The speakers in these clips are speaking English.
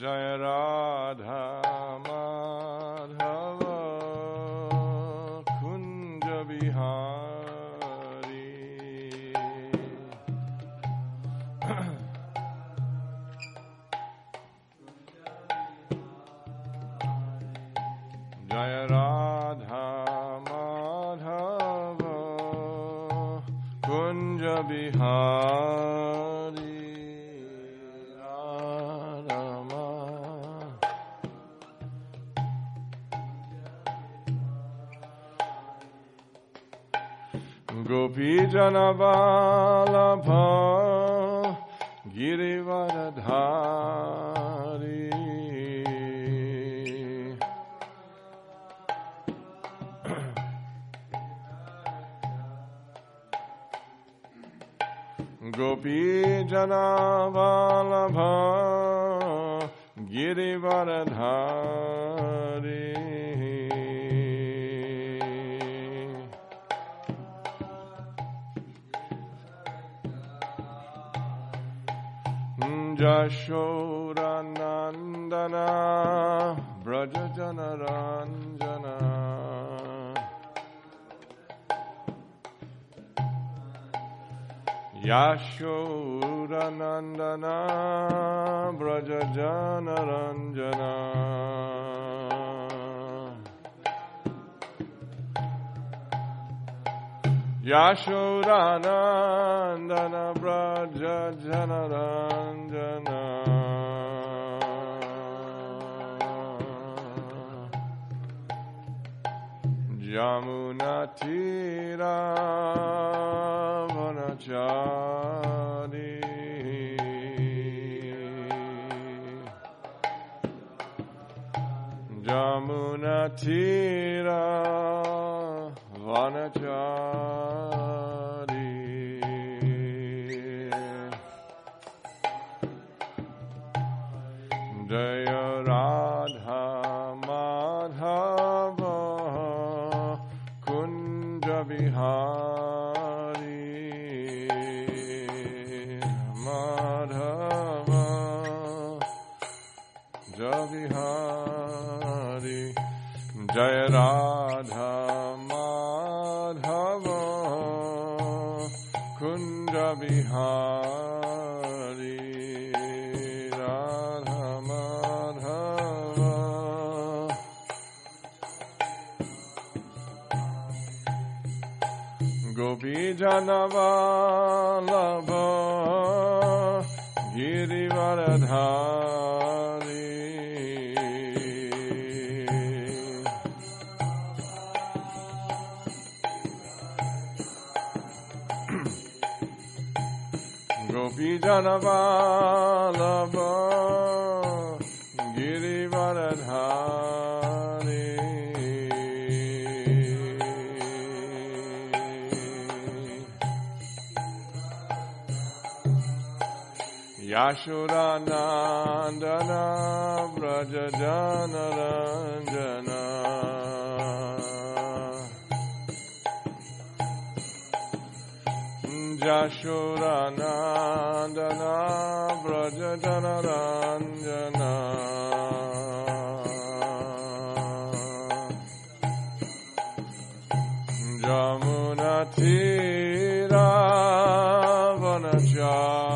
Jayaradha. Radha. Vrindavanabhalabha Girivaradhari. Gopi Janavalabha Girivaradhari. Jashodanandana Brajajanaranjana. Yashodanandana Brajajanaranjana. Yashodanandana Brajajanaranjana. Yamuna Yamunatira Vanajaya वल्लभा Girivardhari गोपीजनवल्लभा आशुरानन्दना व्रजनरञ्जना जाशुरानन्दना व्रजनरञ्जना जमुनथिरा वनचारी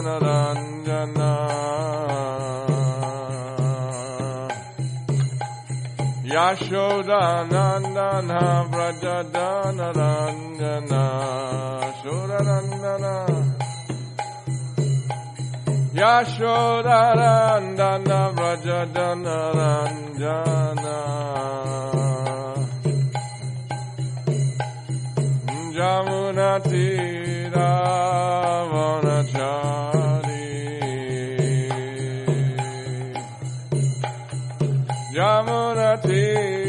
Raja Janaranjana. Yashodanandana Raja Janaranjana Shodanandana Yashodarandana Raja Yamunati.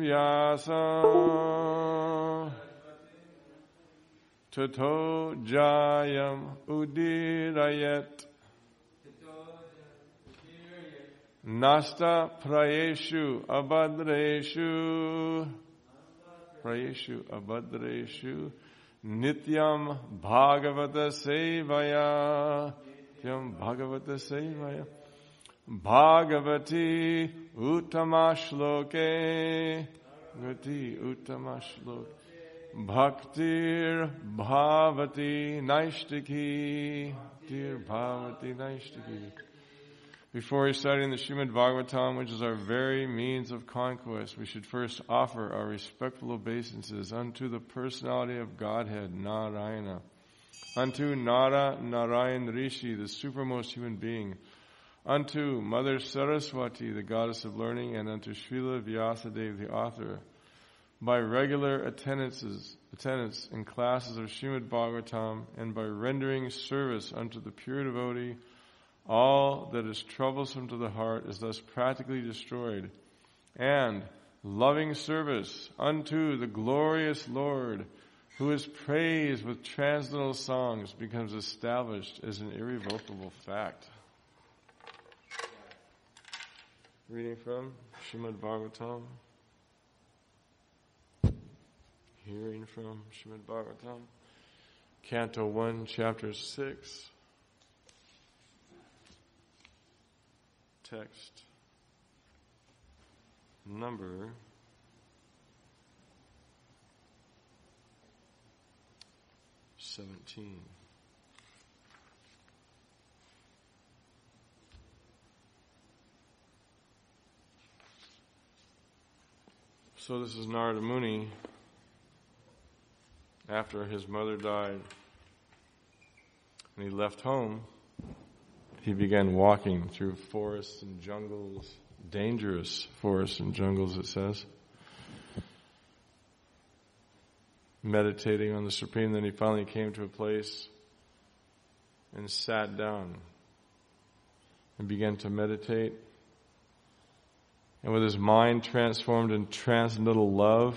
Vyasa. Tato Jayam Udirayat. Nasta Prayeshu Abhadreshu. Prayeshu Abhadreshu. Nityam Bhagavata Sevaya Nityam Bhagavata Sevaya Uttama Shloke. Gati Uttama Shloke. Bhaktir Bhavati Naishtiki. Dear Bhavati Naishtiki. Before studying the Srimad Bhagavatam, which is our very means of conquest, we should first offer our respectful obeisances unto the personality of Godhead, Narayana, unto Nara Narayan Rishi, the supermost human being, unto Mother Saraswati, the goddess of learning, and unto Srila Vyasadeva, the author. By regular attendances, attendance in classes of Srimad Bhagavatam, and by rendering service unto the pure devotee, all that is troublesome to the heart is thus practically destroyed, and loving service unto the glorious Lord, who is praised with transcendental songs, becomes established as an irrevocable fact. Reading from Shrimad Bhagavatam. Hearing from Shrimad Bhagavatam. Canto 1, Chapter 6. text number seventeen. So this is Narada Muni after his mother died and he left home he began walking through forests and jungles, dangerous forests and jungles, it says. Meditating on the Supreme, then he finally came to a place and sat down and began to meditate. And with his mind transformed in transcendental love,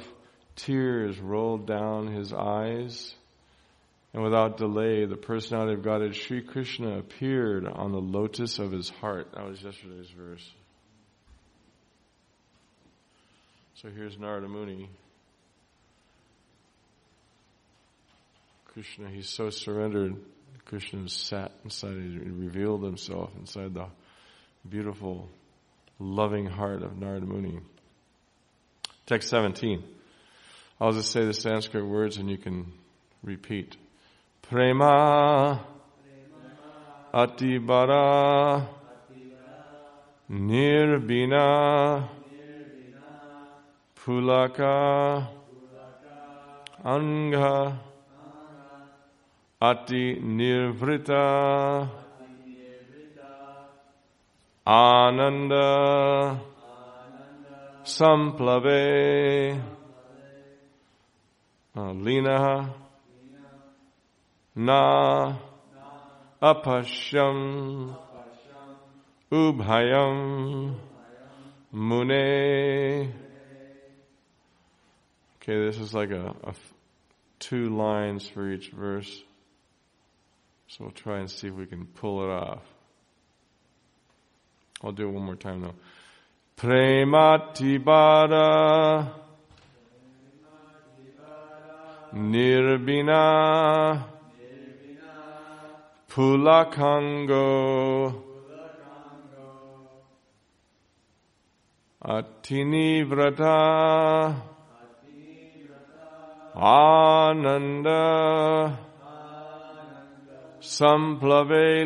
tears rolled down his eyes. And without delay, the personality of Godhead, Sri Krishna, appeared on the lotus of his heart. That was yesterday's verse. So here's Narada Muni. Krishna, he's so surrendered. Krishna sat inside, he revealed himself inside the beautiful, loving heart of Narada Muni. Text 17. I'll just say the Sanskrit words and you can repeat. Prema Atibara Nirbina Pulaka Anga Ati Nirvrita Ananda Samplave uh, Lina Na Apashyam Ubhayam Mune. Okay, this is like a, two lines for each verse. So we'll try and see if we can pull it off. I'll do it one more time though. Prematibara Nirbina Pulakango Atinivrata Ananda Samplave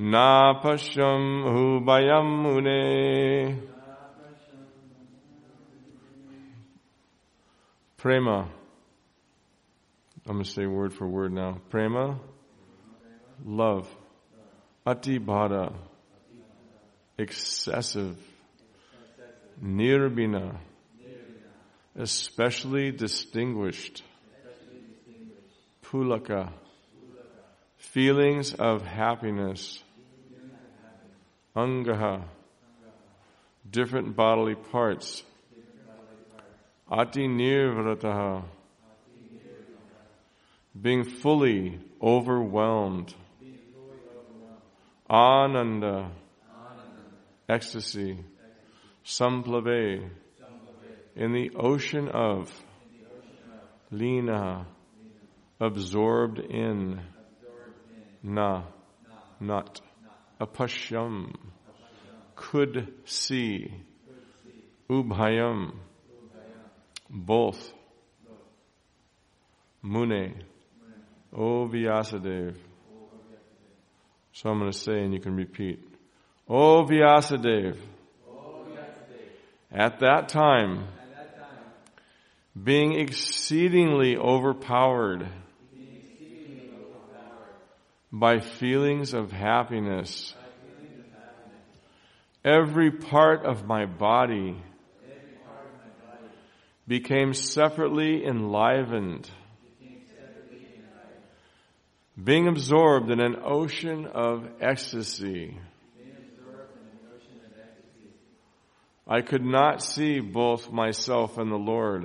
Ananda Napasham Hubayam Mune Prema. I'm going to say word for word now. Prema, love. Atibhara, excessive. Nirbina, especially distinguished. Pulaka, feelings of happiness. Angaha, different bodily parts. Ati nirvrataha, being fully overwhelmed. Ananda, ecstasy, samplave, in the ocean of lina, absorbed in. Na, not, apashyam, could see, ubhayam, both, mune, O Vyasadeva. So I'm going to say and you can repeat. O Vyasadeva. At that time, being exceedingly overpowered by feelings of happiness, every part of my body became separately enlivened being absorbed in an ocean of ecstasy. I could not see both myself and the Lord.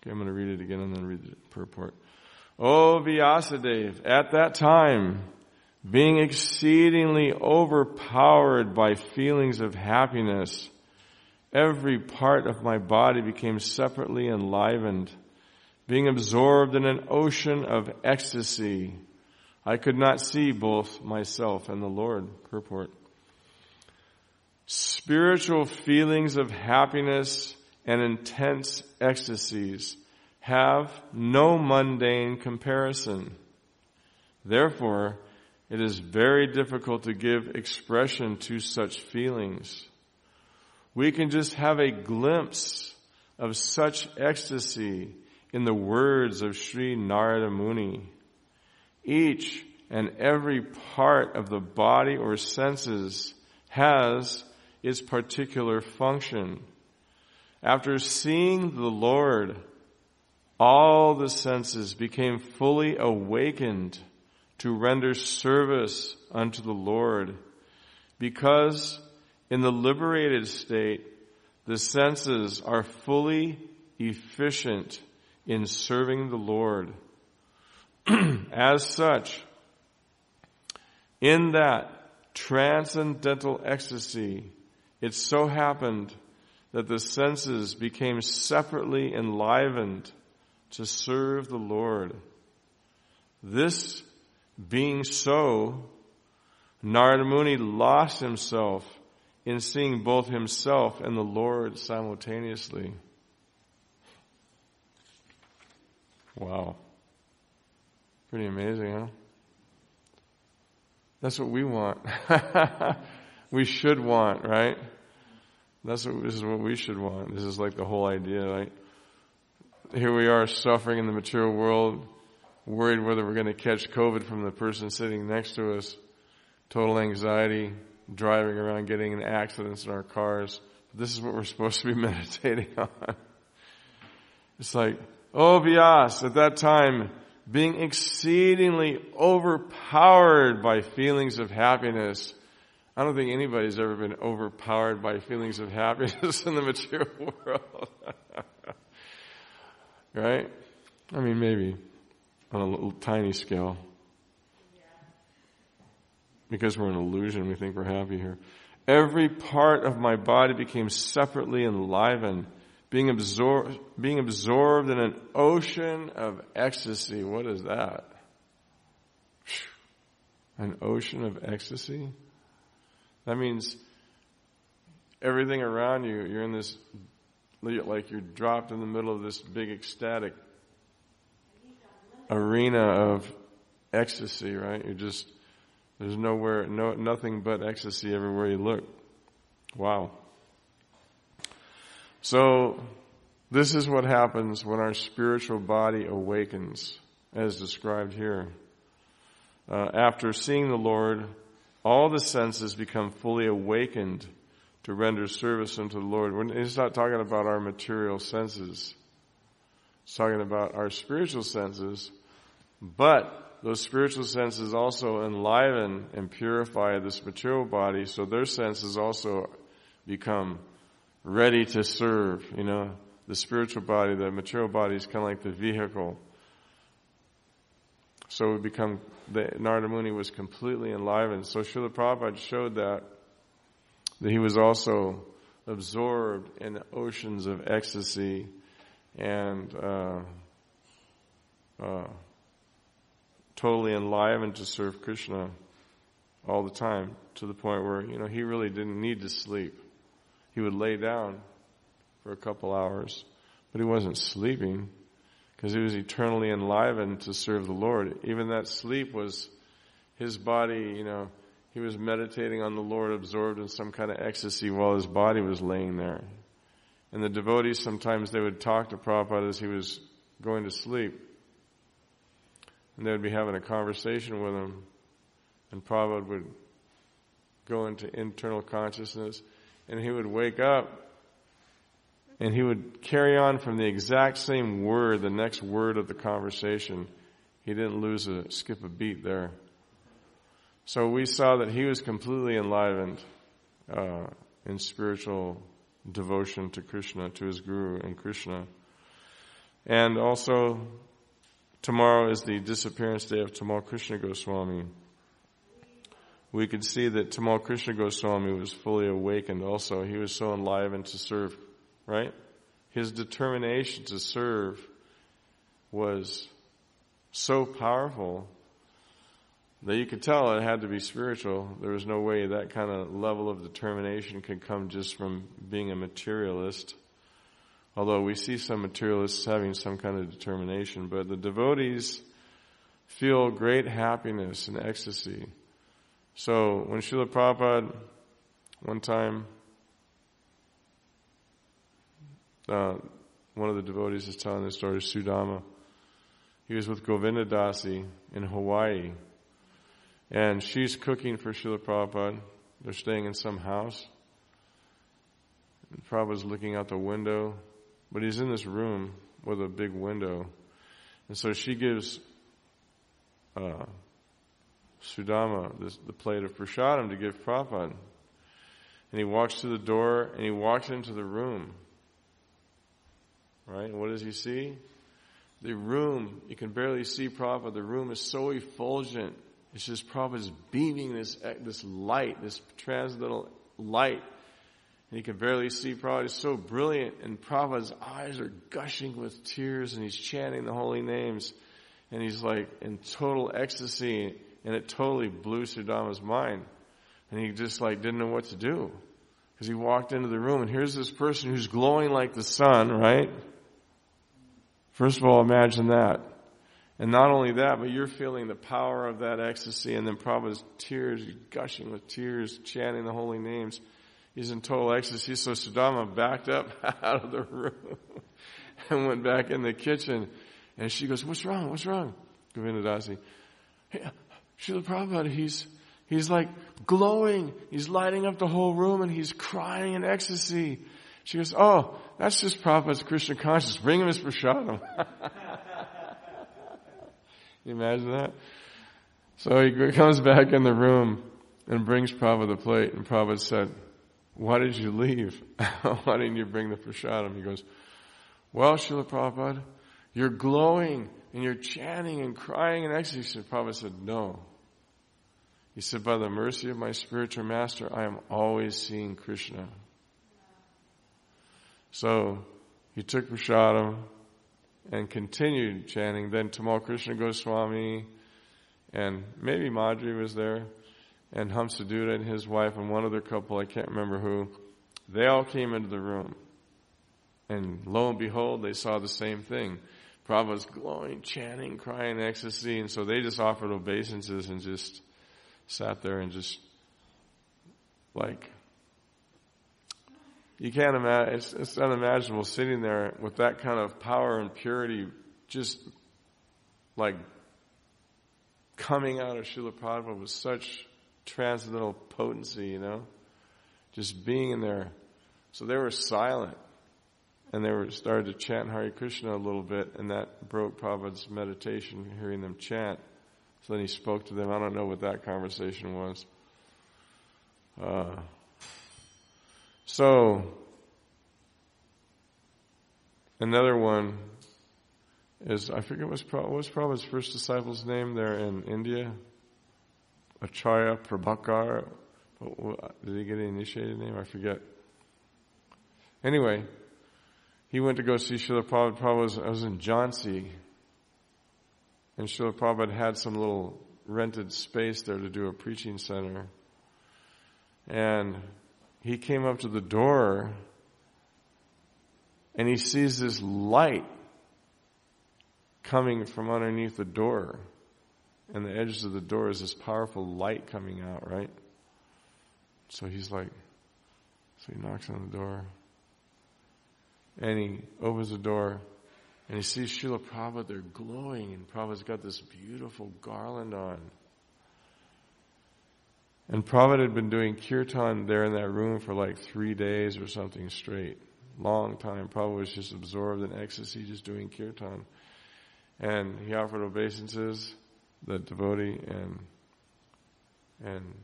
Okay, I'm going to read it again and then read the purport. O Vyasadeva, at that time, being exceedingly overpowered by feelings of happiness, every part of my body became separately enlivened being absorbed in an ocean of ecstasy. I could not see both myself and the Lord. Purport. Spiritual feelings of happiness and intense ecstasies have no mundane comparison. Therefore, it is very difficult to give expression to such feelings. We can just have a glimpse of such ecstasy in the words of Sri Narada Muni. Each and every part of the body or senses has its particular function. After seeing the Lord, all the senses became fully awakened to render service unto the Lord because in the liberated state, the senses are fully efficient in serving the Lord. As such, in that transcendental ecstasy, it so happened that the senses became separately enlivened to serve the Lord. This being so, Narada Muni lost himself in seeing both himself and the Lord simultaneously. Wow. Pretty amazing, huh? That's what we want. we should want, right? That's what, this is what we should want. This is like the whole idea, right? Here we are suffering in the material world, worried whether we're going to catch COVID from the person sitting next to us, total anxiety, driving around getting in accidents in our cars. This is what we're supposed to be meditating on. It's like, oh, Vyas, at that time, being exceedingly overpowered by feelings of happiness. I don't think anybody's ever been overpowered by feelings of happiness in the material world. right? I mean, maybe on a little tiny scale. Because we're an illusion, we think we're happy here. Every part of my body became separately enlivened being absorbed, being absorbed in an ocean of ecstasy. What is that? An ocean of ecstasy? That means everything around you, you're in this, like you're dropped in the middle of this big ecstatic arena of ecstasy, right? You're just, there's nowhere, no, nothing but ecstasy everywhere you look. Wow. So, this is what happens when our spiritual body awakens, as described here. Uh, after seeing the Lord, all the senses become fully awakened to render service unto the Lord. He's not talking about our material senses. He's talking about our spiritual senses, but those spiritual senses also enliven and purify this material body, so their senses also become ready to serve, you know. The spiritual body, the material body is kind of like the vehicle. So we become, the Narada Muni was completely enlivened. So Srila Prabhupada showed that, that he was also absorbed in oceans of ecstasy and, uh, uh, totally enlivened to serve Krishna all the time to the point where, you know, he really didn't need to sleep he would lay down for a couple hours, but he wasn't sleeping because he was eternally enlivened to serve the Lord. Even that sleep was his body, you know, he was meditating on the Lord, absorbed in some kind of ecstasy while his body was laying there. And the devotees sometimes they would talk to Prabhupada as he was going to sleep. And they would be having a conversation with him. And Prabhupada would go into internal consciousness and he would wake up and he would carry on from the exact same word, the next word of the conversation. He didn't lose a skip a beat there. So we saw that he was completely enlivened uh, in spiritual devotion to Krishna, to his guru and Krishna. And also, tomorrow is the disappearance day of Tamal Krishna Goswami we could see that Tamal Krishna Goswami was fully awakened also. He was so enlivened to serve, right? His determination to serve was so powerful that you could tell it had to be spiritual. There was no way that kind of level of determination could come just from being a materialist. Although we see some materialists having some kind of determination, but the devotees feel great happiness and ecstasy so when Srila Prabhupada one time, uh, one of the devotees is telling the story, of Sudama. He was with Govinda Dasi in Hawaii. And she's cooking for Srila Prabhupada. They're staying in some house. And Prabhupada's looking out the window, but he's in this room with a big window. And so she gives uh, Sudama this, the plate of prasadam to give Prabhupada. And he walks to the door and he walks into the room. Right? And what does he see? the room, you can barely see Prabhupada. The room is so effulgent. It's just Prabhupada's beaming this, this light, this transcendental light. And you can barely see Prabhupada. It's so brilliant. And Prabhupada's eyes are gushing with tears and he's chanting the holy names. And he's like in total ecstasy. And it totally blew Sudama's mind. And he just like didn't know what to do. Because he walked into the room and here's this person who's glowing like the sun, right? First of all, imagine that. And not only that, but you're feeling the power of that ecstasy and then Prabhupada's tears, gushing with tears, chanting the holy names. He's in total ecstasy. So Sudama backed up out of the room and went back in the kitchen. And she goes, what's wrong? What's wrong? Govindadasi. Hey, Srila Prabhupada, he's, he's like glowing. He's lighting up the whole room and he's crying in ecstasy. She goes, oh, that's just Prabhupada's Krishna consciousness. Bring him his prasadam. you imagine that? So he comes back in the room and brings Prabhupada the plate and Prabhupada said, why did you leave? why didn't you bring the prasadam? He goes, well, Srila Prabhupada, you're glowing and you're chanting and crying and ecstasy. Prabhupada said, no. He said, by the mercy of my spiritual master, I am always seeing Krishna. So he took prasadam and continued chanting. Then Tamal Krishna Goswami and maybe Madri was there and Hamsaduta and his wife and one other couple, I can't remember who, they all came into the room. And lo and behold, they saw the same thing. Prabhupada's glowing, chanting, crying ecstasy, and so they just offered obeisances and just sat there and just like you can't imagine, it's, it's unimaginable sitting there with that kind of power and purity just like coming out of Srila Prabhupada with such transcendental potency, you know, just being in there. So they were silent and they were started to chant Hare Krishna a little bit and that broke Prabhupada's meditation, hearing them chant. So then he spoke to them. I don't know what that conversation was. Uh, so, another one is, I forget what's, what was Prabhupada's first disciple's name there in India? Acharya Prabhakar. Did he get an initiated name? I forget. Anyway, he went to go see Srila Prabhupada. Prabhupada was, I was in Jhansi. And Srila Prabhupada had some little rented space there to do a preaching center. And he came up to the door and he sees this light coming from underneath the door. And the edges of the door is this powerful light coming out, right? So he's like, so he knocks on the door. And he opens the door and he sees Srila Prabhupada there glowing and Prabhupada's got this beautiful garland on. And Prabhupada had been doing kirtan there in that room for like three days or something straight. Long time. Prabhupada was just absorbed in ecstasy, just doing kirtan. And he offered obeisances, the devotee, and, and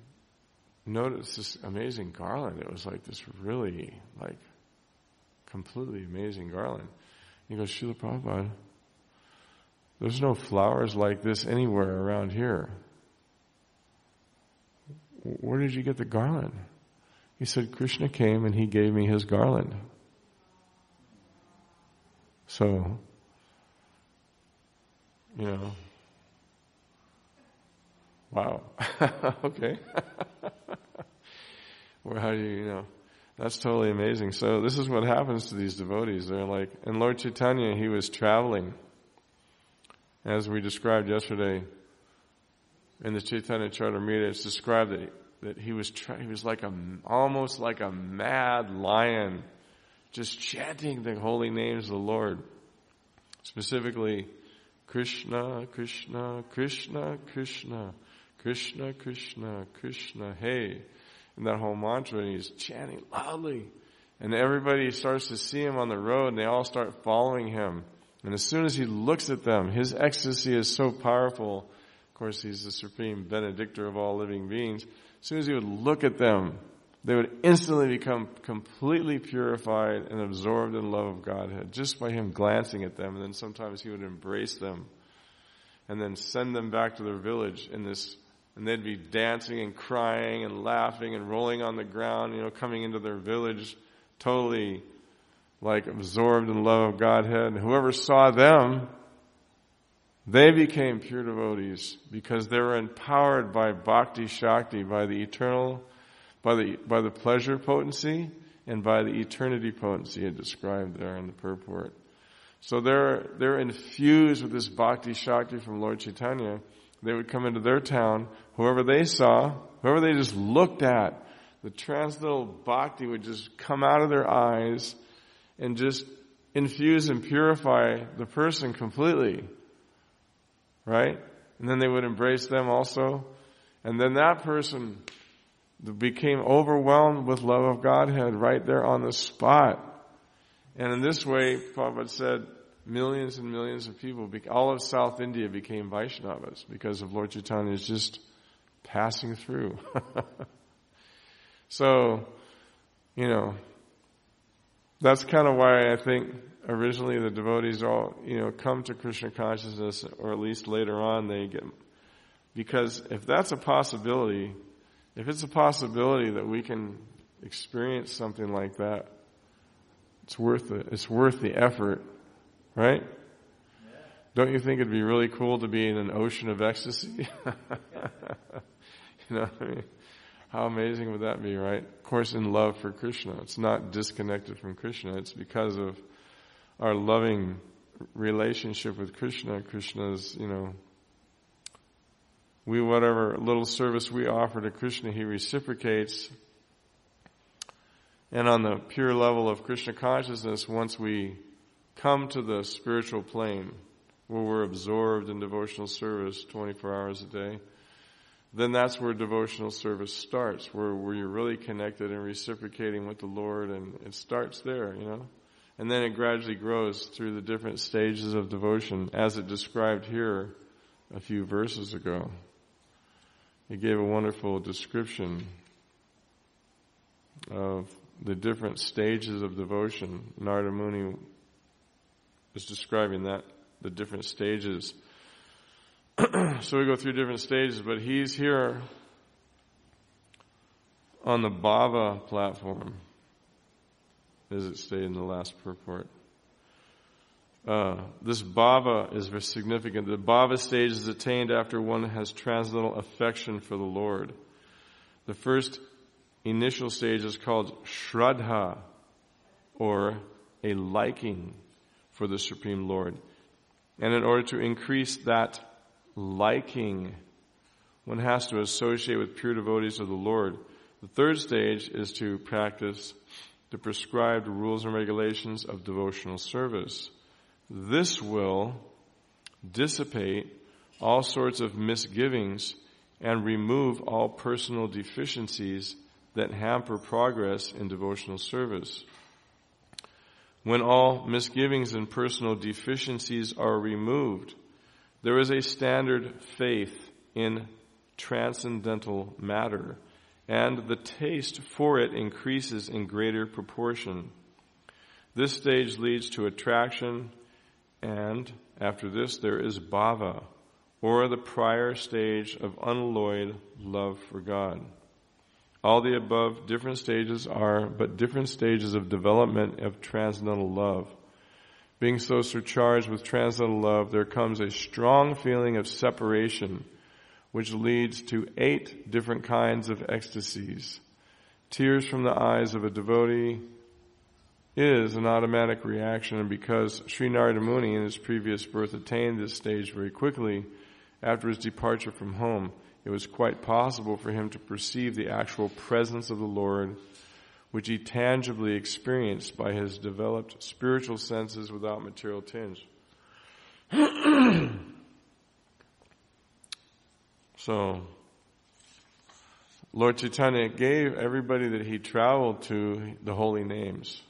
noticed this amazing garland. It was like this really, like, completely amazing garland. He goes, Srila Prabhupada, there's no flowers like this anywhere around here where did you get the garland? He said, Krishna came and he gave me his garland. So, you know, wow. okay. well, how do you, you know, that's totally amazing. So this is what happens to these devotees. They're like, and Lord Chaitanya, he was traveling. As we described yesterday, in the Chaitanya Charitamrita, it's described that, that he was, he was like a, almost like a mad lion, just chanting the holy names of the Lord. Specifically, Krishna, Krishna, Krishna, Krishna, Krishna, Krishna, Krishna, hey. And that whole mantra, and he's chanting loudly. And everybody starts to see him on the road, and they all start following him. And as soon as he looks at them, his ecstasy is so powerful course, he's the supreme benedictor of all living beings. As soon as he would look at them, they would instantly become completely purified and absorbed in love of Godhead just by him glancing at them. And then sometimes he would embrace them and then send them back to their village in this, and they'd be dancing and crying and laughing and rolling on the ground, you know, coming into their village totally like absorbed in love of Godhead. And whoever saw them, they became pure devotees because they were empowered by bhakti shakti, by the eternal by the, by the pleasure potency and by the eternity potency it described there in the purport. So they're, they're infused with this bhakti shakti from Lord Chaitanya. They would come into their town, whoever they saw, whoever they just looked at, the transcendental bhakti would just come out of their eyes and just infuse and purify the person completely. Right? And then they would embrace them also. And then that person became overwhelmed with love of Godhead right there on the spot. And in this way, Prabhupada said, millions and millions of people, all of South India became Vaishnavas because of Lord Chaitanya's just passing through. so, you know, that's kind of why I think originally the devotees all, you know, come to Krishna consciousness, or at least later on they get, because if that's a possibility, if it's a possibility that we can experience something like that, it's worth it. It's worth the effort, right? Yeah. Don't you think it'd be really cool to be in an ocean of ecstasy? you know I mean? How amazing would that be, right? Of course, in love for Krishna. It's not disconnected from Krishna. It's because of our loving relationship with Krishna. Krishna's, you know, we, whatever little service we offer to Krishna, He reciprocates. And on the pure level of Krishna consciousness, once we come to the spiritual plane, where we're absorbed in devotional service 24 hours a day, then that's where devotional service starts, where, where you're really connected and reciprocating with the Lord, and it starts there, you know. And then it gradually grows through the different stages of devotion, as it described here a few verses ago. He gave a wonderful description of the different stages of devotion. Narada Muni was describing that, the different stages. so we go through different stages, but he's here on the Bhava platform, as it stated in the last purport. Uh, this bhava is very significant. The bhava stage is attained after one has transcendental affection for the Lord. The first initial stage is called shraddha, or a liking for the Supreme Lord. And in order to increase that liking, one has to associate with pure devotees of the Lord. The third stage is to practice the prescribed rules and regulations of devotional service. This will dissipate all sorts of misgivings and remove all personal deficiencies that hamper progress in devotional service. When all misgivings and personal deficiencies are removed, there is a standard faith in transcendental matter, and the taste for it increases in greater proportion. This stage leads to attraction, and after this, there is bhava, or the prior stage of unalloyed love for God. All the above different stages are but different stages of development of transcendental love. Being so surcharged with transcendental love, there comes a strong feeling of separation, which leads to eight different kinds of ecstasies. Tears from the eyes of a devotee, is an automatic reaction, and because Sri Narada Muni in his previous birth attained this stage very quickly after his departure from home, it was quite possible for him to perceive the actual presence of the Lord, which he tangibly experienced by his developed spiritual senses without material tinge. so, Lord Chaitanya gave everybody that he traveled to the holy names.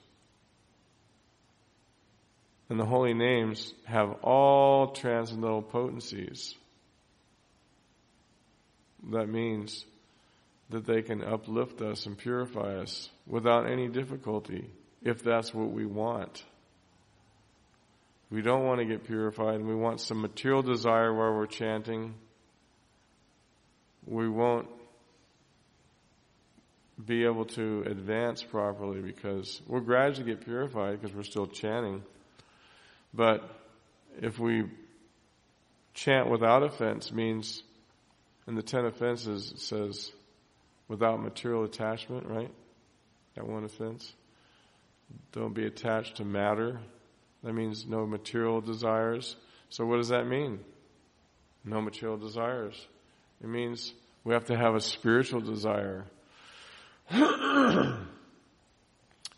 And the holy names have all transcendental potencies. That means that they can uplift us and purify us without any difficulty, if that's what we want. We don't want to get purified and we want some material desire while we're chanting. We won't be able to advance properly because we'll gradually get purified because we're still chanting. But if we chant without offense means in the ten offenses it says without material attachment, right? That one offense. Don't be attached to matter. That means no material desires. So what does that mean? No material desires. It means we have to have a spiritual desire. and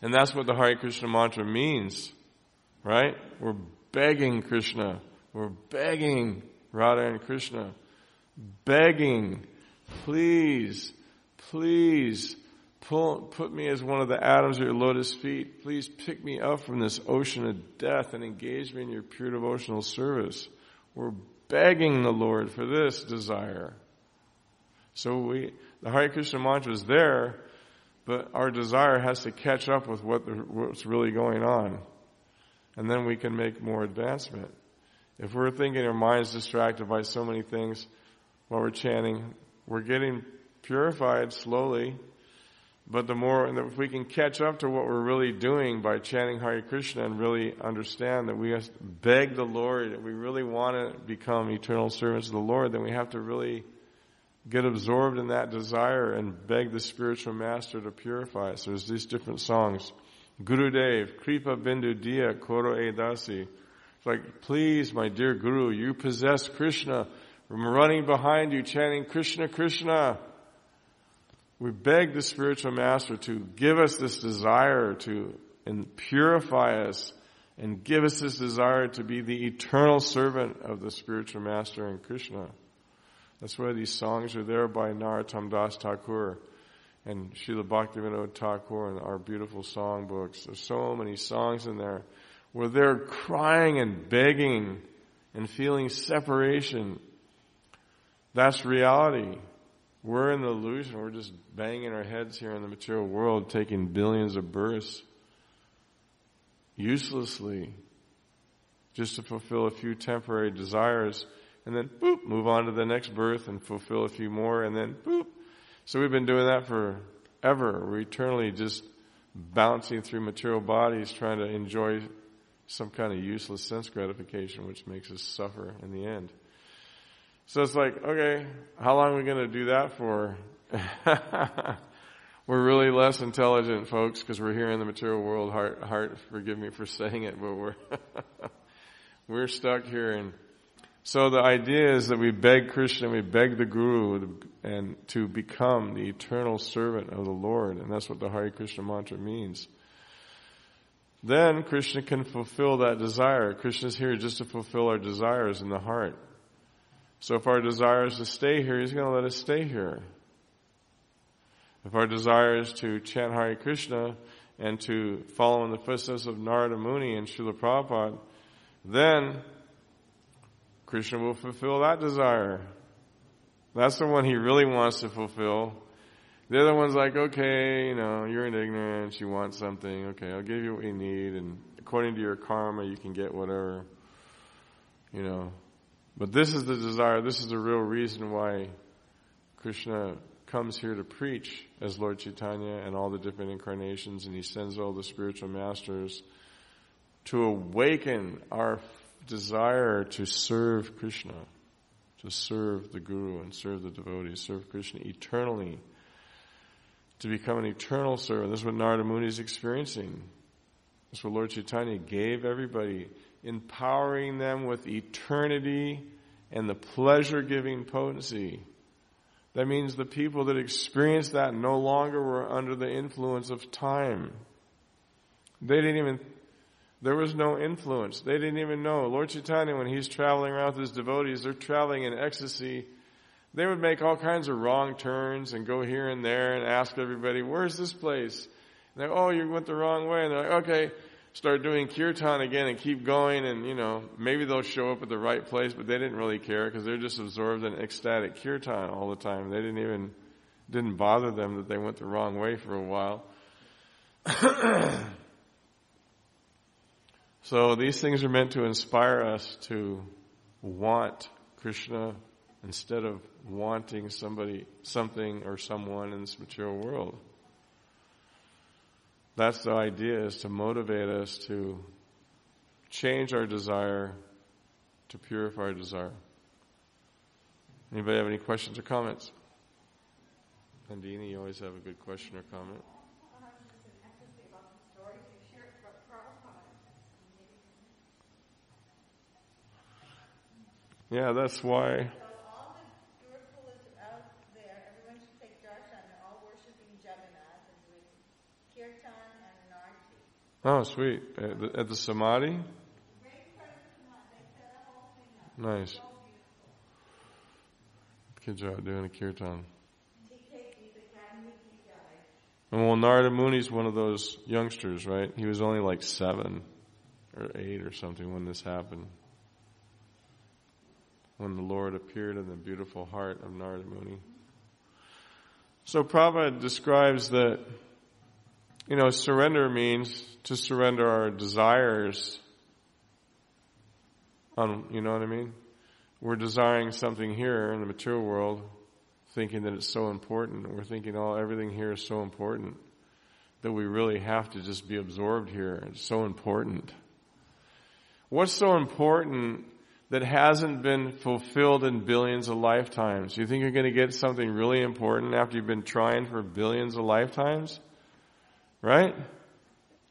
that's what the Hare Krishna mantra means, right? We're begging Krishna. We're begging Radha and Krishna. Begging, please, please pull, put me as one of the atoms of your lotus feet. Please pick me up from this ocean of death and engage me in your pure devotional service. We're begging the Lord for this desire. So we, the Hare Krishna mantra is there, but our desire has to catch up with what the, what's really going on. And then we can make more advancement. If we're thinking our mind's distracted by so many things while we're chanting, we're getting purified slowly. But the more, if we can catch up to what we're really doing by chanting Hare Krishna and really understand that we have to beg the Lord, that we really want to become eternal servants of the Lord, then we have to really get absorbed in that desire and beg the spiritual master to purify us. There's these different songs. Guru Dev, Kripa Bindu Dia Koro Edasi. It's like, please, my dear Guru, you possess Krishna. I'm running behind you chanting Krishna, Krishna. We beg the spiritual master to give us this desire to and purify us and give us this desire to be the eternal servant of the spiritual master and Krishna. That's why these songs are there by Narottam Das Thakur and Srila Bhaktivinoda Thakur and our beautiful song books. There's so many songs in there where they're crying and begging and feeling separation. That's reality. We're in the illusion. We're just banging our heads here in the material world, taking billions of births uselessly just to fulfill a few temporary desires and then boop, move on to the next birth and fulfill a few more, and then boop. So we've been doing that forever. We're eternally just bouncing through material bodies trying to enjoy some kind of useless sense gratification, which makes us suffer in the end. So it's like, okay, how long are we going to do that for? we're really less intelligent folks because we're here in the material world. Heart, heart, forgive me for saying it, but we're, we're stuck here and so the idea is that we beg Krishna, we beg the Guru and to become the eternal servant of the Lord. And that's what the Hare Krishna mantra means. Then Krishna can fulfill that desire. Krishna's here just to fulfill our desires in the heart. So if our desire is to stay here, He's going to let us stay here. If our desire is to chant Hare Krishna and to follow in the footsteps of Narada Muni and Srila Prabhupada, then Krishna will fulfill that desire. That's the one he really wants to fulfill. The other one's like, okay, you know, you're in ignorance, you want something, okay, I'll give you what you need, and according to your karma, you can get whatever, you know. But this is the desire, this is the real reason why Krishna comes here to preach as Lord Chaitanya and all the different incarnations, and he sends all the spiritual masters to awaken our desire to serve Krishna, to serve the Guru and serve the devotees, serve Krishna eternally, to become an eternal servant. This is what Narada Muni is experiencing. This is what Lord Chaitanya gave everybody, empowering them with eternity and the pleasure giving potency. That means the people that experienced that no longer were under the influence of time. They didn't even there was no influence. They didn't even know. Lord Chaitanya, when he's traveling around with his devotees, they're traveling in ecstasy. They would make all kinds of wrong turns and go here and there and ask everybody, where's this place? And they're, oh, you went the wrong way. And they're like, okay, start doing kirtan again and keep going and, you know, maybe they'll show up at the right place, but they didn't really care because they're just absorbed in ecstatic kirtan all the time. They didn't even didn't bother them that they went the wrong way for a while. so these things are meant to inspire us to want Krishna instead of wanting somebody, something or someone in this material world. That's the idea is to motivate us to change our desire to purify our desire. Anybody have any questions or comments? Nandini, you always have a good question or comment. Yeah, that's why. Oh, sweet. At the, at the Samadhi? Nice. Good job doing a kirtan. And well, Narada Muni's one of those youngsters, right? He was only like seven or eight or something when this happened. When the Lord appeared in the beautiful heart of Narada Muni. So Prabhupada describes that, you know, surrender means to surrender our desires on, you know what I mean? We're desiring something here in the material world, thinking that it's so important. We're thinking, oh, everything here is so important that we really have to just be absorbed here. It's so important. What's so important that hasn't been fulfilled in billions of lifetimes? You think you're going to get something really important after you've been trying for billions of lifetimes? Right?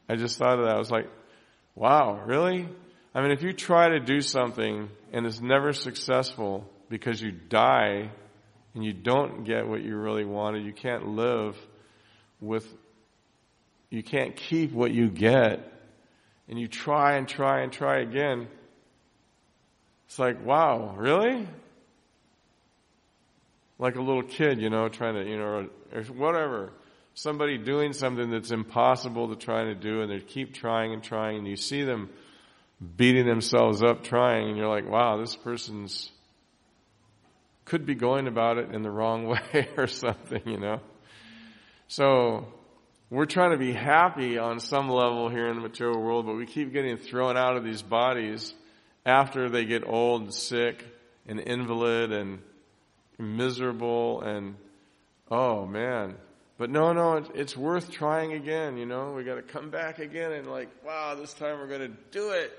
I just thought of that. I was like, wow, really? I mean, if you try to do something and it's never successful because you die and you don't get what you really wanted, you can't live with, you can't keep what you get, and you try and try and try again, it's like, wow, really? Like a little kid, you know, trying to, you know, or whatever somebody doing something that's impossible to try to do and they keep trying and trying and you see them beating themselves up trying and you're like, wow, this person's could be going about it in the wrong way or something, you know? So, we're trying to be happy on some level here in the material world, but we keep getting thrown out of these bodies after they get old and sick and invalid and miserable and, oh man, but no, no, it's worth trying again, you know. We gotta come back again and like, wow, this time we're gonna do it.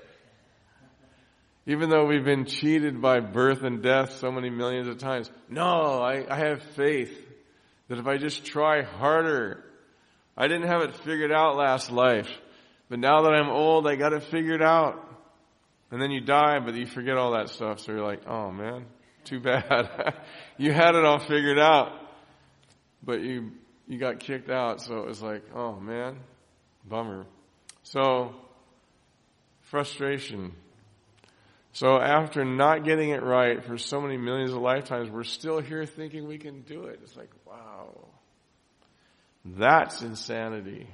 Even though we've been cheated by birth and death so many millions of times. No, I, I have faith that if I just try harder, I didn't have it figured out last life. But now that I'm old, I got it figured out. And then you die, but you forget all that stuff. So you're like, oh man, too bad. you had it all figured out. But you you got kicked out, so it was like, oh man, bummer. So, frustration. So after not getting it right for so many millions of lifetimes, we're still here thinking we can do it. It's like, wow. That's insanity.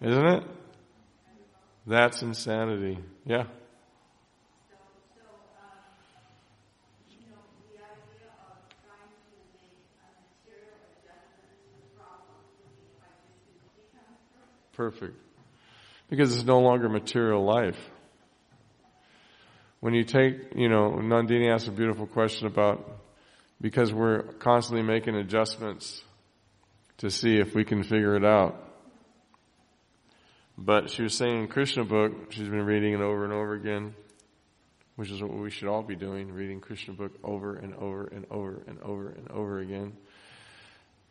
Isn't it? That's insanity. Yeah. Perfect. Because it's no longer material life. When you take, you know, Nandini asked a beautiful question about because we're constantly making adjustments to see if we can figure it out. But she was saying in Krishna book, she's been reading it over and over again, which is what we should all be doing, reading Krishna book over and over and over and over and over again.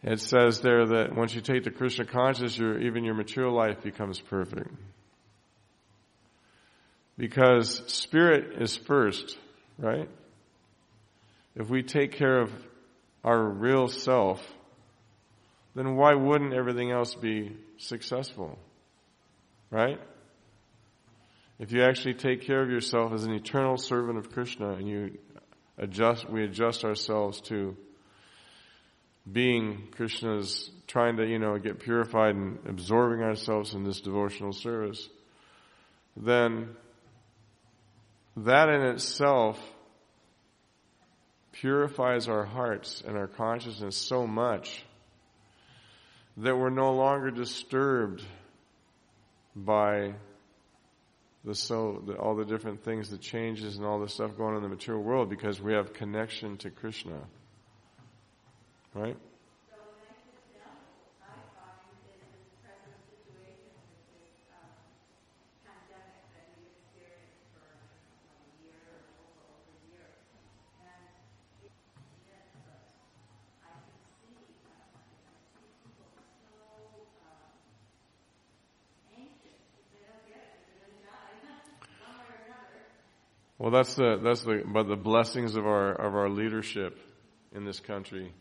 It says there that once you take the Krishna consciousness, your, even your material life becomes perfect. Because spirit is first, right? If we take care of our real self, then why wouldn't everything else be successful? Right? If you actually take care of yourself as an eternal servant of Krishna and you adjust, we adjust ourselves to being Krishna's trying to, you know, get purified and absorbing ourselves in this devotional service, then that in itself purifies our hearts and our consciousness so much that we're no longer disturbed by the so the, all the different things, the changes and all the stuff going on in the material world because we have connection to Krishna. Right? Well, that's the that's the but the blessings of our of our leadership in this country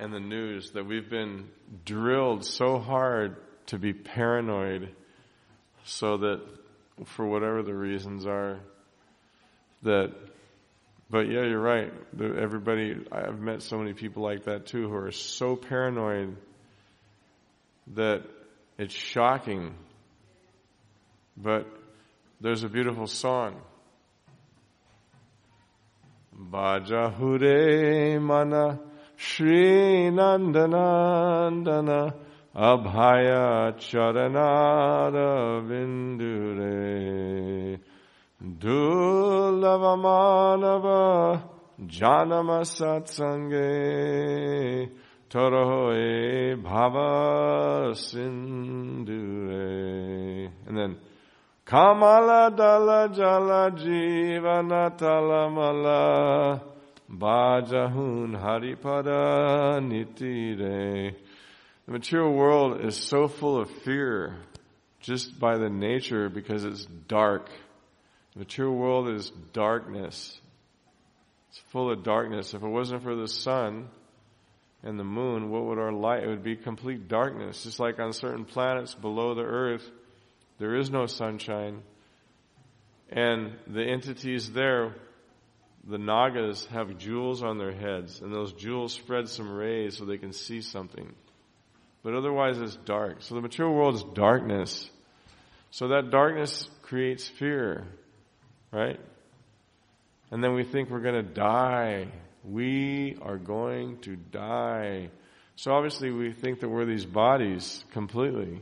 and the news that we've been drilled so hard to be paranoid so that for whatever the reasons are that but yeah you're right. Everybody I've met so many people like that too who are so paranoid that it's shocking. But there's a beautiful song. Bajahure mana Shri Nandanandana Abhaya Charanara Vindure Dulavamanava Janama Satsange Toroe Bhava Sindure And then Kamala dala jala jivana bhajahun haripada nitire. The material world is so full of fear just by the nature because it's dark. The material world is darkness. It's full of darkness. If it wasn't for the sun and the moon, what would our light? It would be complete darkness. Just like on certain planets below the earth, there is no sunshine. And the entities there, the Nagas, have jewels on their heads, and those jewels spread some rays so they can see something. But otherwise, it's dark. So the material world is darkness. So that darkness creates fear, right? And then we think we're going to die. We are going to die. So obviously, we think that we're these bodies completely.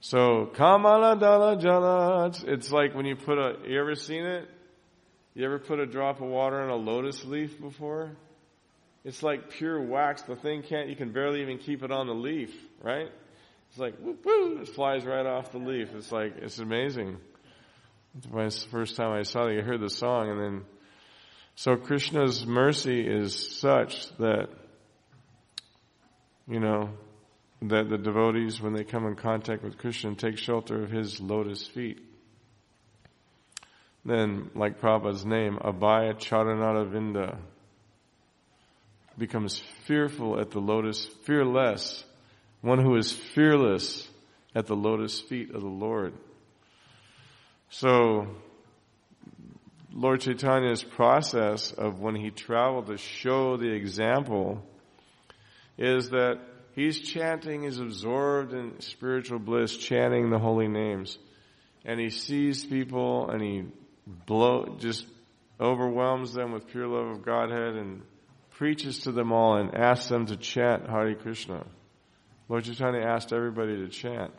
So Kamala Dala Jala, it's, it's like when you put a, you ever seen it? You ever put a drop of water on a lotus leaf before? It's like pure wax. The thing can't, you can barely even keep it on the leaf, right? It's like, whoop, whoop, it flies right off the leaf. It's like, it's amazing. My first time I saw it, I heard the song and then, so Krishna's mercy is such that, you know, that the devotees, when they come in contact with Krishna, take shelter of his lotus feet. Then, like Prabhupada's name, Abhaya Charanara Vinda, becomes fearful at the lotus, fearless, one who is fearless at the lotus feet of the Lord. So, Lord Chaitanya's process of when he traveled to show the example is that He's chanting, he's absorbed in spiritual bliss, chanting the holy names. And he sees people and he blow, just overwhelms them with pure love of Godhead and preaches to them all and asks them to chant Hare Krishna. Lord Chaitanya asked everybody to chant.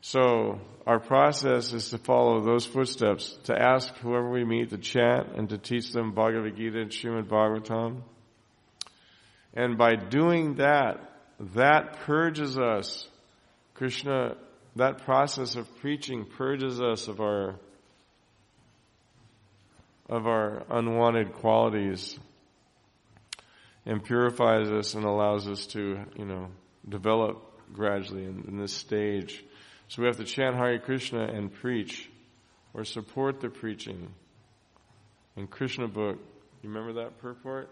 So our process is to follow those footsteps, to ask whoever we meet to chant and to teach them Bhagavad Gita and Srimad Bhagavatam. And by doing that, that purges us. Krishna, that process of preaching purges us of our, of our unwanted qualities and purifies us and allows us to, you know, develop gradually in, in this stage. So we have to chant Hare Krishna and preach or support the preaching. In Krishna book, you remember that purport?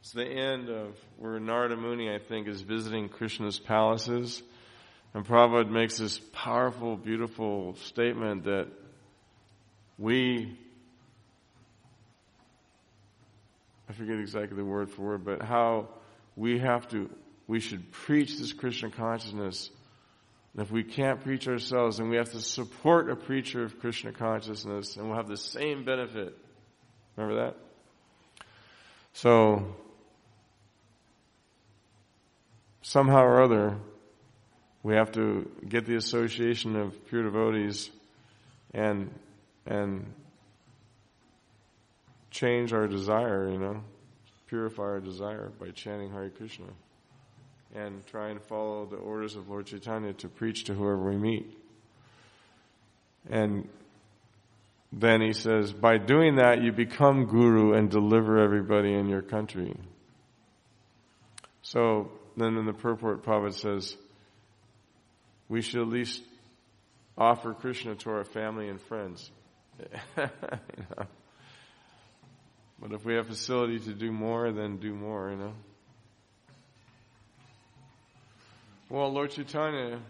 It's the end of where Narada Muni, I think, is visiting Krishna's palaces. And Prabhupada makes this powerful, beautiful statement that we, I forget exactly the word for word, but how we have to, we should preach this Krishna consciousness. And if we can't preach ourselves, then we have to support a preacher of Krishna consciousness and we'll have the same benefit. Remember that? So, somehow or other, we have to get the association of pure devotees and, and change our desire, you know, purify our desire by chanting Hare Krishna and try and follow the orders of Lord Chaitanya to preach to whoever we meet. And then he says, by doing that, you become guru and deliver everybody in your country. So then in the purport, Prabhupada says, we should at least offer Krishna to our family and friends. you know? But if we have facility to do more, then do more, you know. Well, Lord Chaitanya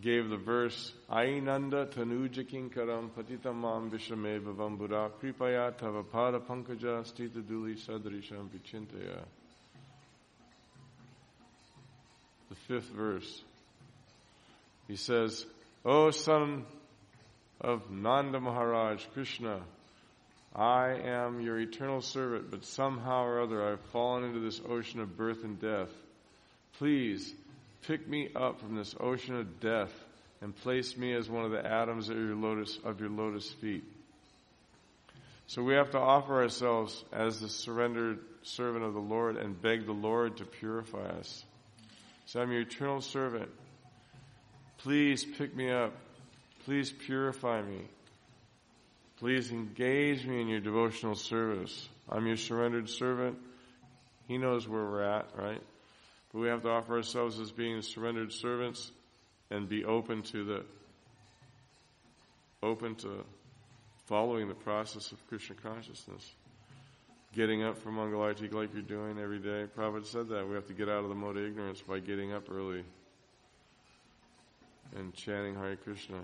gave the verse, Ainanda tanuja kinkaram patitamam vishame bhavambura kripaya tavapada pankaja stita duli sadrisham vichintaya. The fifth verse. He says, O son of Nanda Maharaj, Krishna, I am your eternal servant, but somehow or other I've fallen into this ocean of birth and death. Please, pick me up from this ocean of death and place me as one of the atoms of your lotus, of your lotus feet. So we have to offer ourselves as the surrendered servant of the Lord and beg the Lord to purify us. So I'm your eternal servant. Please pick me up. Please purify me. Please engage me in your devotional service. I'm your surrendered servant. He knows where we're at, right? But we have to offer ourselves as being surrendered servants and be open to the open to following the process of Krishna consciousness. Getting up from Mangalarti like you're doing every day. Prabhupada said that. We have to get out of the mode of ignorance by getting up early and chanting Hare Krishna.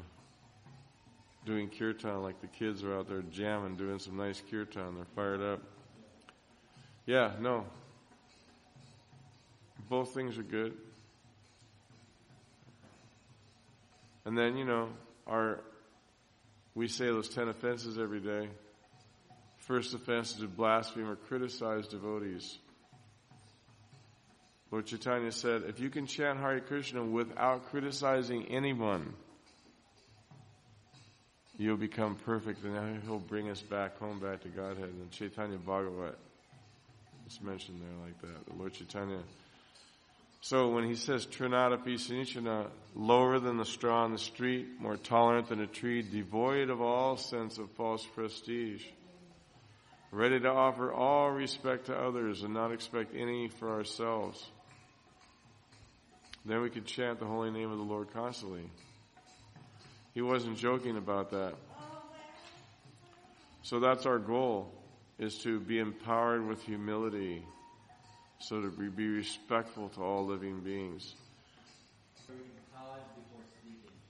Doing kirtan like the kids are out there jamming, doing some nice kirtan. They're fired up. Yeah, no, both things are good. And then, you know, our we say those ten offenses every day. First offense is to blaspheme or criticize devotees. Lord Chaitanya said, if you can chant Hare Krishna without criticizing anyone, you'll become perfect and he'll bring us back home back to Godhead. And Chaitanya Bhagavat, it's mentioned there like that. The Lord Chaitanya so when he says Trinadapi Sinichana, lower than the straw on the street, more tolerant than a tree, devoid of all sense of false prestige, ready to offer all respect to others and not expect any for ourselves, then we could chant the holy name of the Lord constantly. He wasn't joking about that. So that's our goal, is to be empowered with humility so to be respectful to all living beings.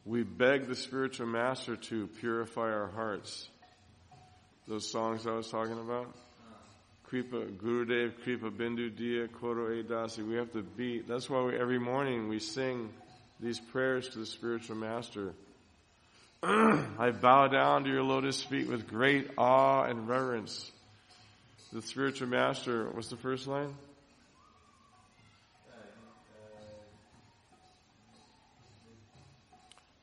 We beg the spiritual master to purify our hearts. Those songs I was talking about. Kripa, Gurudev, Kripa Bindu Dia, Koro Edasi. We have to be, that's why we, every morning we sing these prayers to the spiritual master. I bow down to your lotus feet with great awe and reverence. The spiritual master, what's the first line?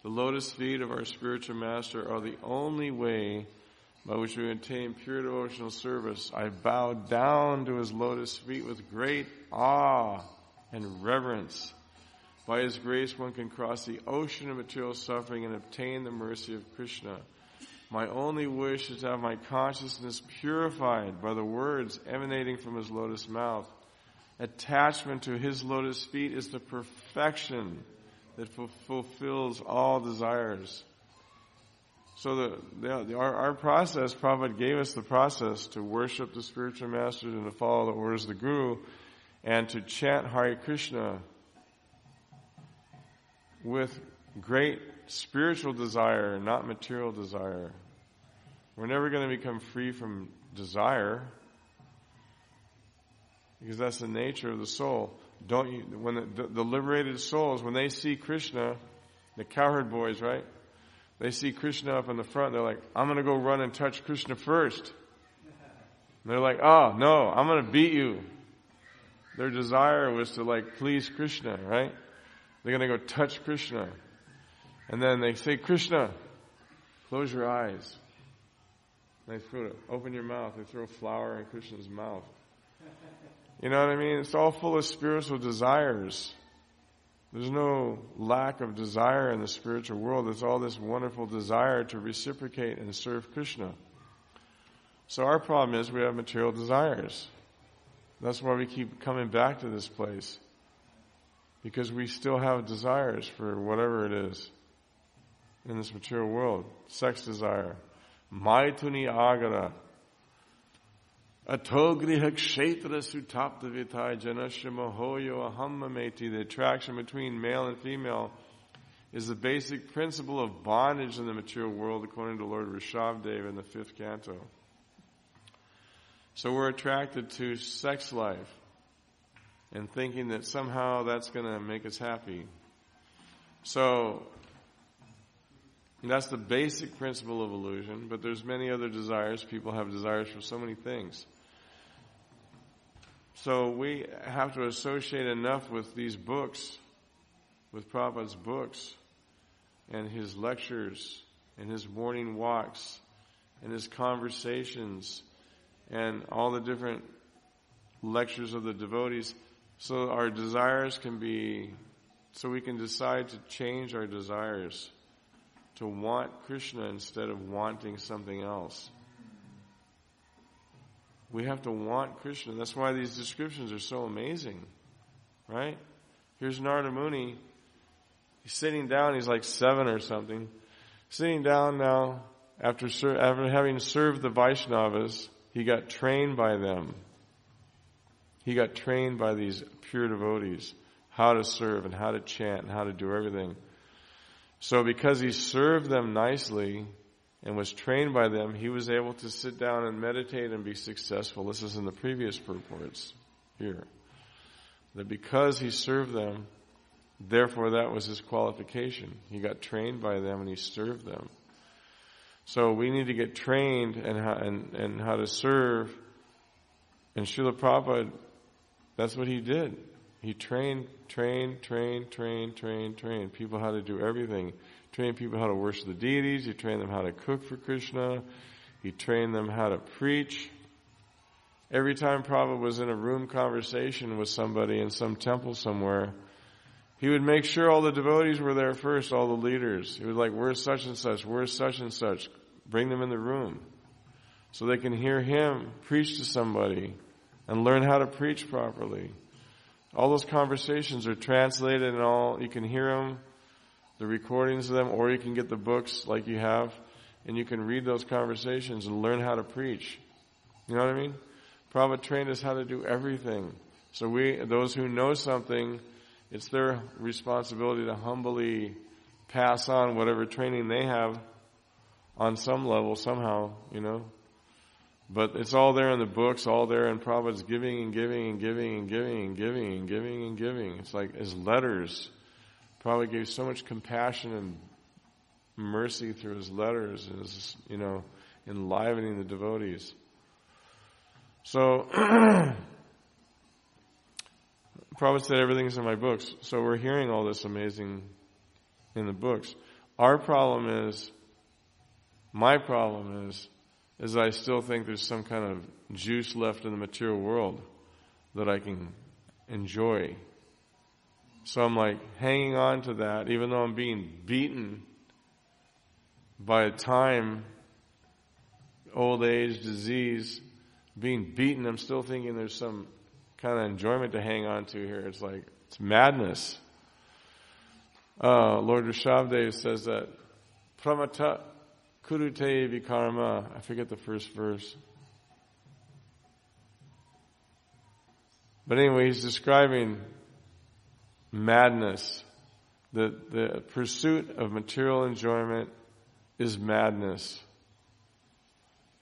The lotus feet of our spiritual master are the only way by which we attain pure devotional service. I bow down to his lotus feet with great awe and reverence. By his grace, one can cross the ocean of material suffering and obtain the mercy of Krishna. My only wish is to have my consciousness purified by the words emanating from his lotus mouth. Attachment to his lotus feet is the perfection that fulfills all desires. So the, the, the our, our, process, Prabhupada gave us the process to worship the spiritual masters and to follow the orders of the Guru and to chant Hare Krishna with great spiritual desire, not material desire. We're never going to become free from desire because that's the nature of the soul don't you, when the, the, liberated souls, when they see Krishna, the cowherd boys, right? They see Krishna up in the front, they're like, I'm gonna go run and touch Krishna first. They're like, oh, no, I'm gonna beat you. their desire was to like please Krishna, right? They're going to go touch Krishna. And then they say, Krishna, close your eyes. They throw, open your mouth. They throw flour in Krishna's mouth. You know what I mean? It's all full of spiritual desires. There's no lack of desire in the spiritual world. There's all this wonderful desire to reciprocate and serve Krishna. So our problem is we have material desires. That's why we keep coming back to this place. Because we still have desires for whatever it is in this material world. Sex desire. Maituni agara. Atogriha kshetra sutapta vitai janashama hoyo ahammameti. The attraction between male and female is the basic principle of bondage in the material world according to Lord Rishabdev in the fifth canto. So we're attracted to sex life and thinking that somehow that's going to make us happy. So that's the basic principle of illusion, but there's many other desires. People have desires for so many things. So we have to associate enough with these books, with Prabhupada's books, and his lectures, and his morning walks, and his conversations, and all the different lectures of the devotees, so our desires can be, so we can decide to change our desires to want Krishna instead of wanting something else. We have to want Krishna. That's why these descriptions are so amazing, right? Here's Narada Muni. He's sitting down. He's like seven or something. Sitting down now after, after having served the Vaishnavas. He got trained by them. He got trained by these pure devotees how to serve and how to chant and how to do everything. So because he served them nicely, and was trained by them, he was able to sit down and meditate and be successful. This is in the previous purports here. That because he served them, therefore that was his qualification. He got trained by them and he served them. So we need to get trained and how, and, and how to serve. And Srila Prabhupada, that's what he did. He trained, trained, trained, trained, trained, trained people how to do everything trained people how to worship the deities. He trained them how to cook for Krishna. He trained them how to preach. Every time Prabhupada was in a room conversation with somebody in some temple somewhere, he would make sure all the devotees were there first, all the leaders. He was like, where's such and such? Where's such and such? Bring them in the room. So they can hear him preach to somebody and learn how to preach properly. All those conversations are translated and all, you can hear them the recordings of them, or you can get the books like you have, and you can read those conversations and learn how to preach. You know what I mean? Prabhupada trained us how to do everything. So we, those who know something, it's their responsibility to humbly pass on whatever training they have on some level somehow, you know. But it's all there in the books, all there in Prabhupada's giving and giving and giving and giving and giving and giving and giving. It's like his letters probably gave so much compassion and mercy through his letters and his, you know, enlivening the devotees. So, Prabhupada said everything's in my books. So we're hearing all this amazing in the books. Our problem is, my problem is, is I still think there's some kind of juice left in the material world that I can enjoy so I'm like hanging on to that, even though I'm being beaten by time, old age, disease, being beaten, I'm still thinking there's some kind of enjoyment to hang on to here. It's like, it's madness. Uh, Lord Rishabdev says that, pramata kurute vikarma. I forget the first verse. But anyway, he's describing madness. The, the pursuit of material enjoyment is madness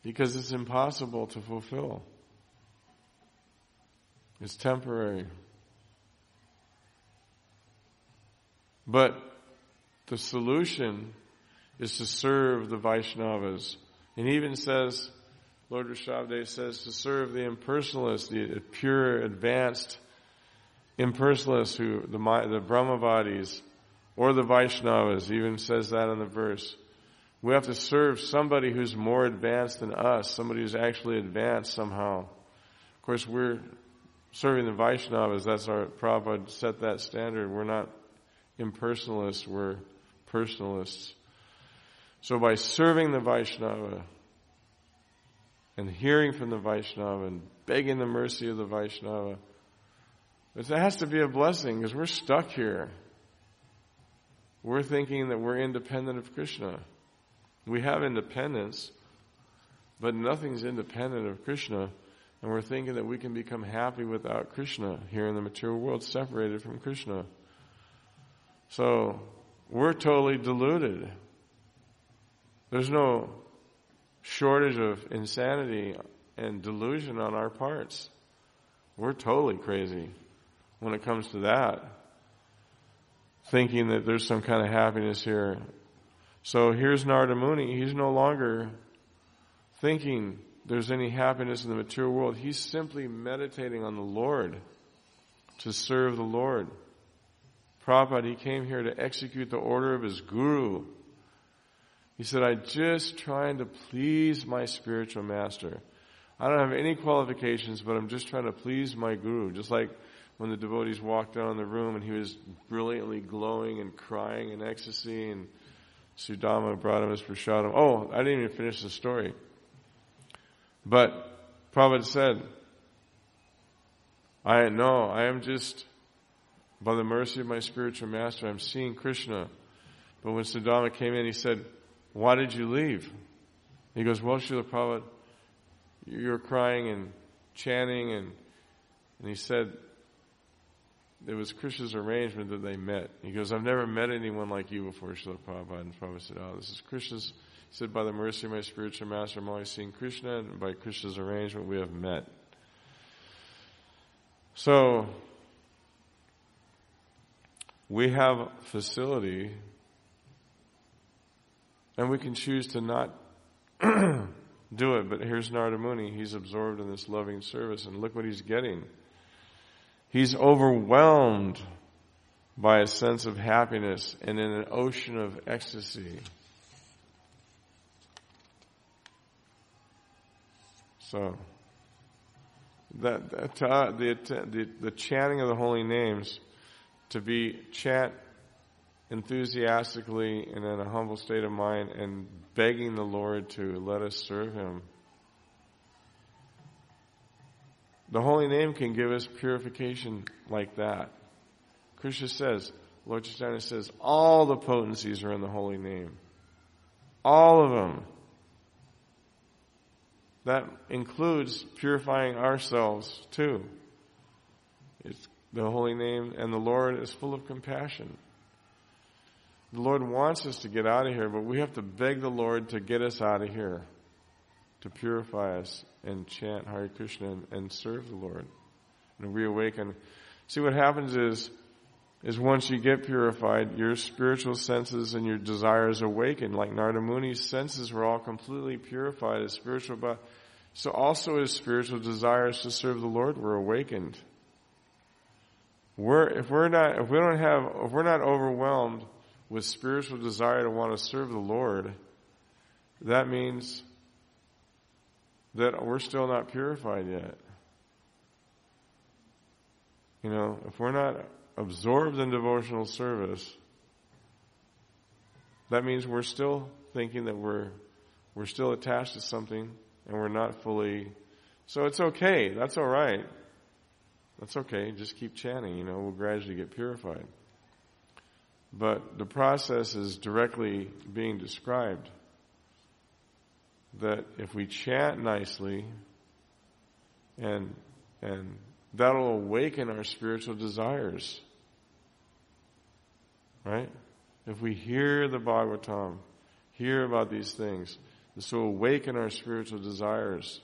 because it's impossible to fulfill. It's temporary. But the solution is to serve the Vaishnavas. And even says, Lord Rishabdev says, to serve the impersonalists, the pure, advanced impersonalists who, the, the Brahmavadis, or the Vaishnavas, even says that in the verse. We have to serve somebody who's more advanced than us, somebody who's actually advanced somehow. Of course, we're serving the Vaishnavas. That's our Prabhupada set that standard. We're not impersonalists, we're personalists. So by serving the Vaishnava and hearing from the Vaishnava and begging the mercy of the Vaishnava, it has to be a blessing because we're stuck here. We're thinking that we're independent of Krishna. We have independence, but nothing's independent of Krishna. And we're thinking that we can become happy without Krishna here in the material world, separated from Krishna. So, we're totally deluded. There's no shortage of insanity and delusion on our parts. We're totally crazy when it comes to that. Thinking that there's some kind of happiness here. So here's Narada Muni. He's no longer thinking there's any happiness in the material world. He's simply meditating on the Lord to serve the Lord. Prabhupada, he came here to execute the order of his guru. He said, I'm just trying to please my spiritual master. I don't have any qualifications, but I'm just trying to please my guru. Just like when the devotees walked down in the room and he was brilliantly glowing and crying in ecstasy and Sudama brought him his prasadam. Oh, I didn't even finish the story. But Prabhupada said, I know, I am just, by the mercy of my spiritual master, I'm seeing Krishna. But when Sudama came in, he said, why did you leave? He goes, well, Srila Prabhupada, you were crying and chanting and, and he said, it was Krishna's arrangement that they met. He goes, I've never met anyone like you before, Srila Prabhupada. And Prabhupada said, oh, this is Krishna's, he said, by the mercy of my spiritual master, I'm always seeing Krishna, and by Krishna's arrangement, we have met. So, we have facility, and we can choose to not do it, but here's Narada Muni. He's absorbed in this loving service, and look what he's getting. He's overwhelmed by a sense of happiness and in an ocean of ecstasy. So, that, that uh, the, the, the chanting of the holy names, to be chant enthusiastically and in a humble state of mind and begging the Lord to let us serve Him. The holy name can give us purification like that. Krishna says, Lord Chaitanya says, all the potencies are in the holy name. All of them. That includes purifying ourselves too. It's the holy name and the Lord is full of compassion. The Lord wants us to get out of here, but we have to beg the Lord to get us out of here to purify us and chant Hare Krishna and, and serve the Lord and reawaken. See what happens is, is once you get purified, your spiritual senses and your desires awaken. Like Narada Muni's senses were all completely purified as spiritual, but so also his spiritual desires to serve the Lord were awakened. We're, if we're not, if we don't have, if we're not overwhelmed with spiritual desire to want to serve the Lord, that means that we're still not purified yet. You know, if we're not absorbed in devotional service, that means we're still thinking that we're we're still attached to something and we're not fully so it's okay. That's all right. That's okay. Just keep chanting, you know, we'll gradually get purified. But the process is directly being described that if we chant nicely and and that'll awaken our spiritual desires. Right? If we hear the Bhagavatam, hear about these things, this will awaken our spiritual desires.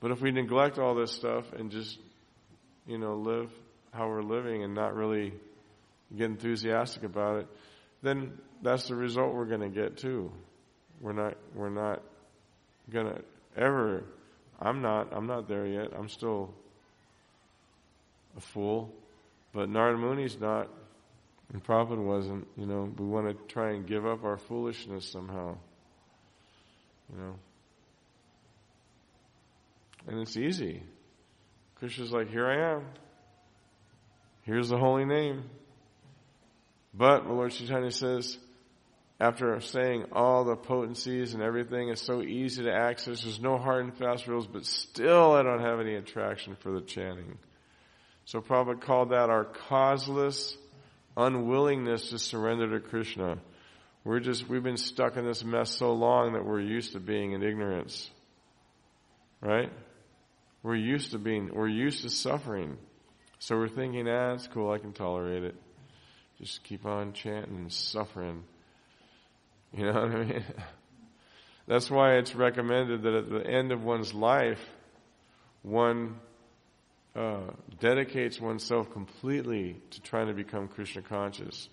But if we neglect all this stuff and just, you know, live how we're living and not really get enthusiastic about it, then that's the result we're going to get too. We're not, we're not gonna ever, I'm not, I'm not there yet. I'm still, a fool, but Narada Muni's not, and Prabhupada wasn't. You know, we want to try and give up our foolishness somehow. You know. And it's easy. Krishna's like, here I am. Here's the holy name. But, the Lord Chaitanya says, after saying all the potencies and everything is so easy to access, there's no hard and fast rules, but still I don't have any attraction for the chanting. So Prabhupada called that our causeless unwillingness to surrender to Krishna. We're just, we've been stuck in this mess so long that we're used to being in ignorance. Right? We're used to being, we're used to suffering. So we're thinking, ah, it's cool, I can tolerate it. Just keep on chanting and suffering. You know what I mean? That's why it's recommended that at the end of one's life, one uh, dedicates oneself completely to trying to become Krishna conscious.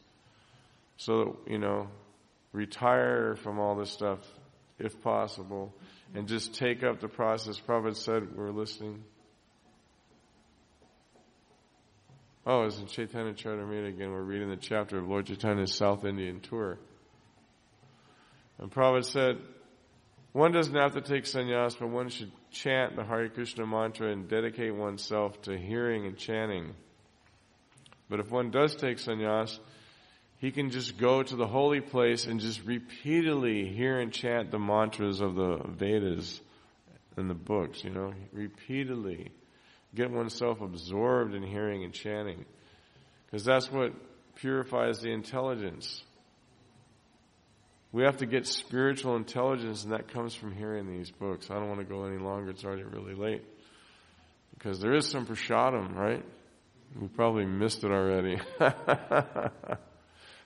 So that, you know, retire from all this stuff if possible and just take up the process. Prabhupada said, we're listening. Oh, it's in Chaitanya Charitamrita again. We're reading the chapter of Lord Chaitanya's South Indian tour. And Prabhupada said, one doesn't have to take sannyas, but one should chant the Hare Krishna mantra and dedicate oneself to hearing and chanting. But if one does take sannyas, he can just go to the holy place and just repeatedly hear and chant the mantras of the Vedas and the books, you know, repeatedly. Get oneself absorbed in hearing and chanting. Because that's what purifies the intelligence. We have to get spiritual intelligence, and that comes from hearing these books. I don't want to go any longer. It's already really late. Because there is some prasadam, right? We probably missed it already.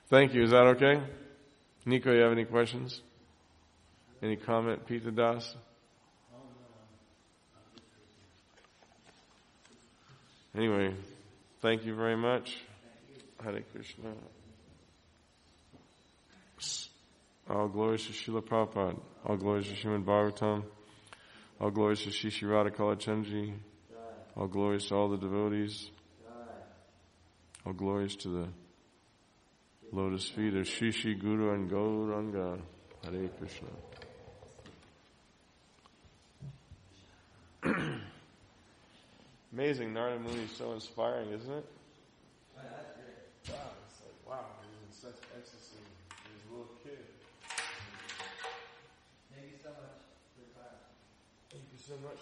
Thank you. Is that okay? Nico, you have any questions? Any comment, Peter Das? Anyway, thank you very much. Hare Krishna. All glories to Srila Prabhupada. All glories to Srimad Bhagavatam. All glories to Sri Sri Radha Kalachandji. All glories to all the devotees. All glories to the lotus feet of Sri Sri Guru and Gauranga. Hare Krishna. Amazing, Narada Muni is so inspiring, isn't it? Wow, it's like, wow, he's in such ecstasy. He's a little kid. Thank you so much for your class. Thank you so much.